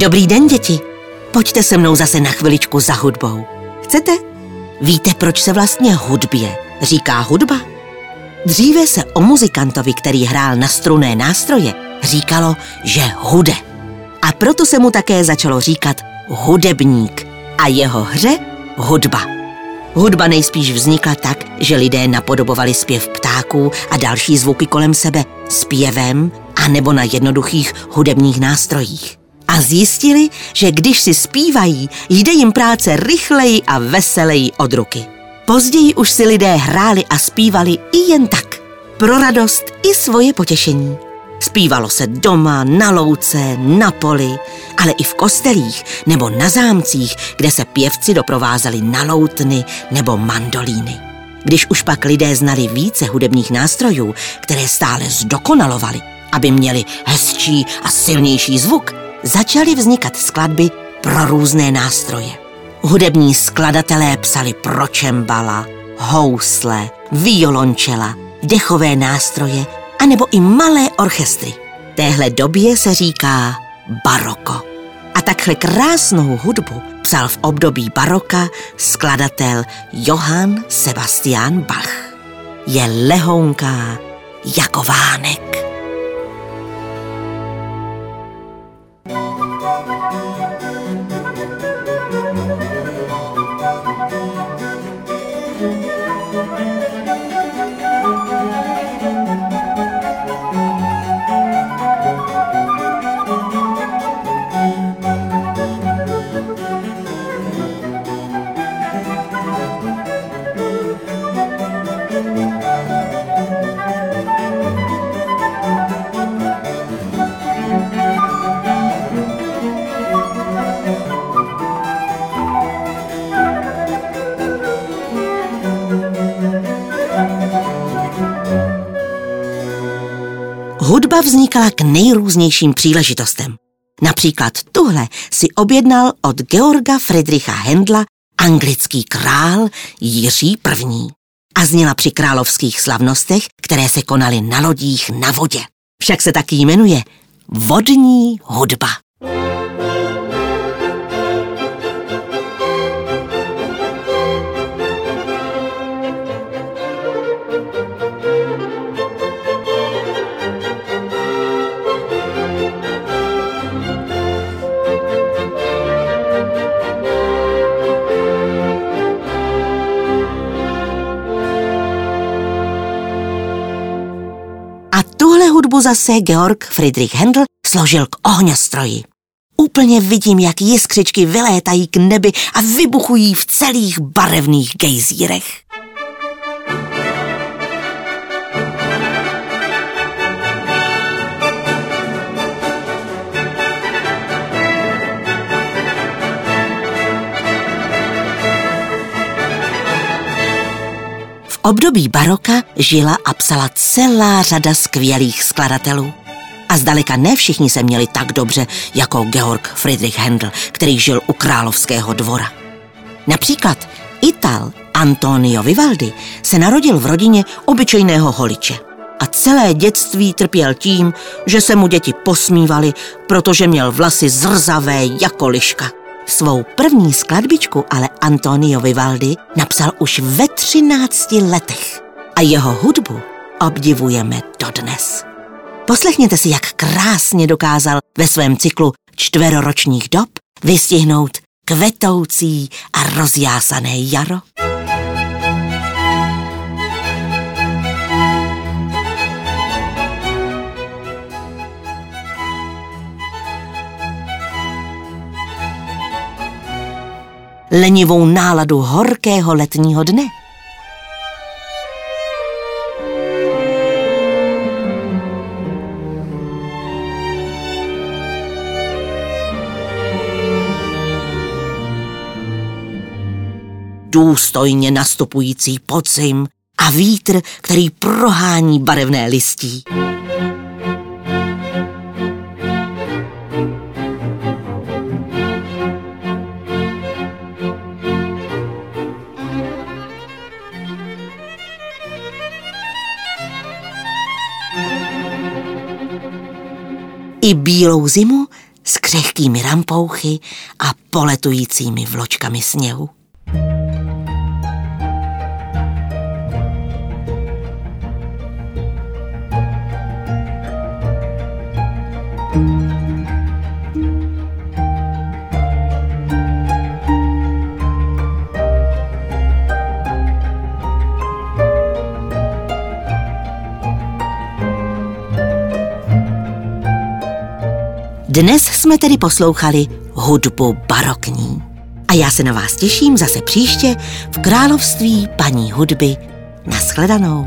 Dobrý den, děti. Pojďte se mnou zase na chviličku za hudbou. Chcete? Víte, proč se vlastně hudbě říká hudba? Dříve se o muzikantovi, který hrál na struné nástroje, říkalo, že hude. A proto se mu také začalo říkat hudebník a jeho hře hudba. Hudba nejspíš vznikla tak, že lidé napodobovali zpěv ptáků a další zvuky kolem sebe zpěvem a nebo na jednoduchých hudebních nástrojích zjistili, že když si zpívají, jde jim práce rychleji a veseleji od ruky. Později už si lidé hráli a zpívali i jen tak, pro radost i svoje potěšení. Zpívalo se doma, na louce, na poli, ale i v kostelích nebo na zámcích, kde se pěvci doprovázeli na loutny nebo mandolíny. Když už pak lidé znali více hudebních nástrojů, které stále zdokonalovali, aby měli hezčí a silnější zvuk, začaly vznikat skladby pro různé nástroje. Hudební skladatelé psali pro čembala, housle, violončela, dechové nástroje anebo i malé orchestry. Téhle době se říká baroko. A takhle krásnou hudbu psal v období baroka skladatel Johann Sebastian Bach. Je lehounká jako vánek. Hudba vznikala k nejrůznějším příležitostem. Například tuhle si objednal od Georga Friedricha Hendla anglický král Jiří I. A zněla při královských slavnostech, které se konaly na lodích na vodě. Však se taky jmenuje vodní hudba. Hudbu zase Georg Friedrich Händel složil k ohňostroji. Úplně vidím, jak jiskřičky vylétají k nebi a vybuchují v celých barevných gejzírech. Období baroka žila a psala celá řada skvělých skladatelů. A zdaleka ne všichni se měli tak dobře jako Georg Friedrich Händel, který žil u královského dvora. Například Ital Antonio Vivaldi se narodil v rodině obyčejného holiče. A celé dětství trpěl tím, že se mu děti posmívali, protože měl vlasy zrzavé jako liška. Svou první skladbičku ale Antonio Vivaldi napsal už ve 13 letech a jeho hudbu obdivujeme dodnes. Poslechněte si, jak krásně dokázal ve svém cyklu čtveroročních dob vystihnout kvetoucí a rozjásané jaro. lenivou náladu horkého letního dne. důstojně nastupující podzim a vítr, který prohání barevné listí. I bílou zimu s křehkými rampouchy a poletujícími vločkami sněhu. Dnes jsme tedy poslouchali hudbu barokní. A já se na vás těším zase příště v království paní hudby. Naschledanou.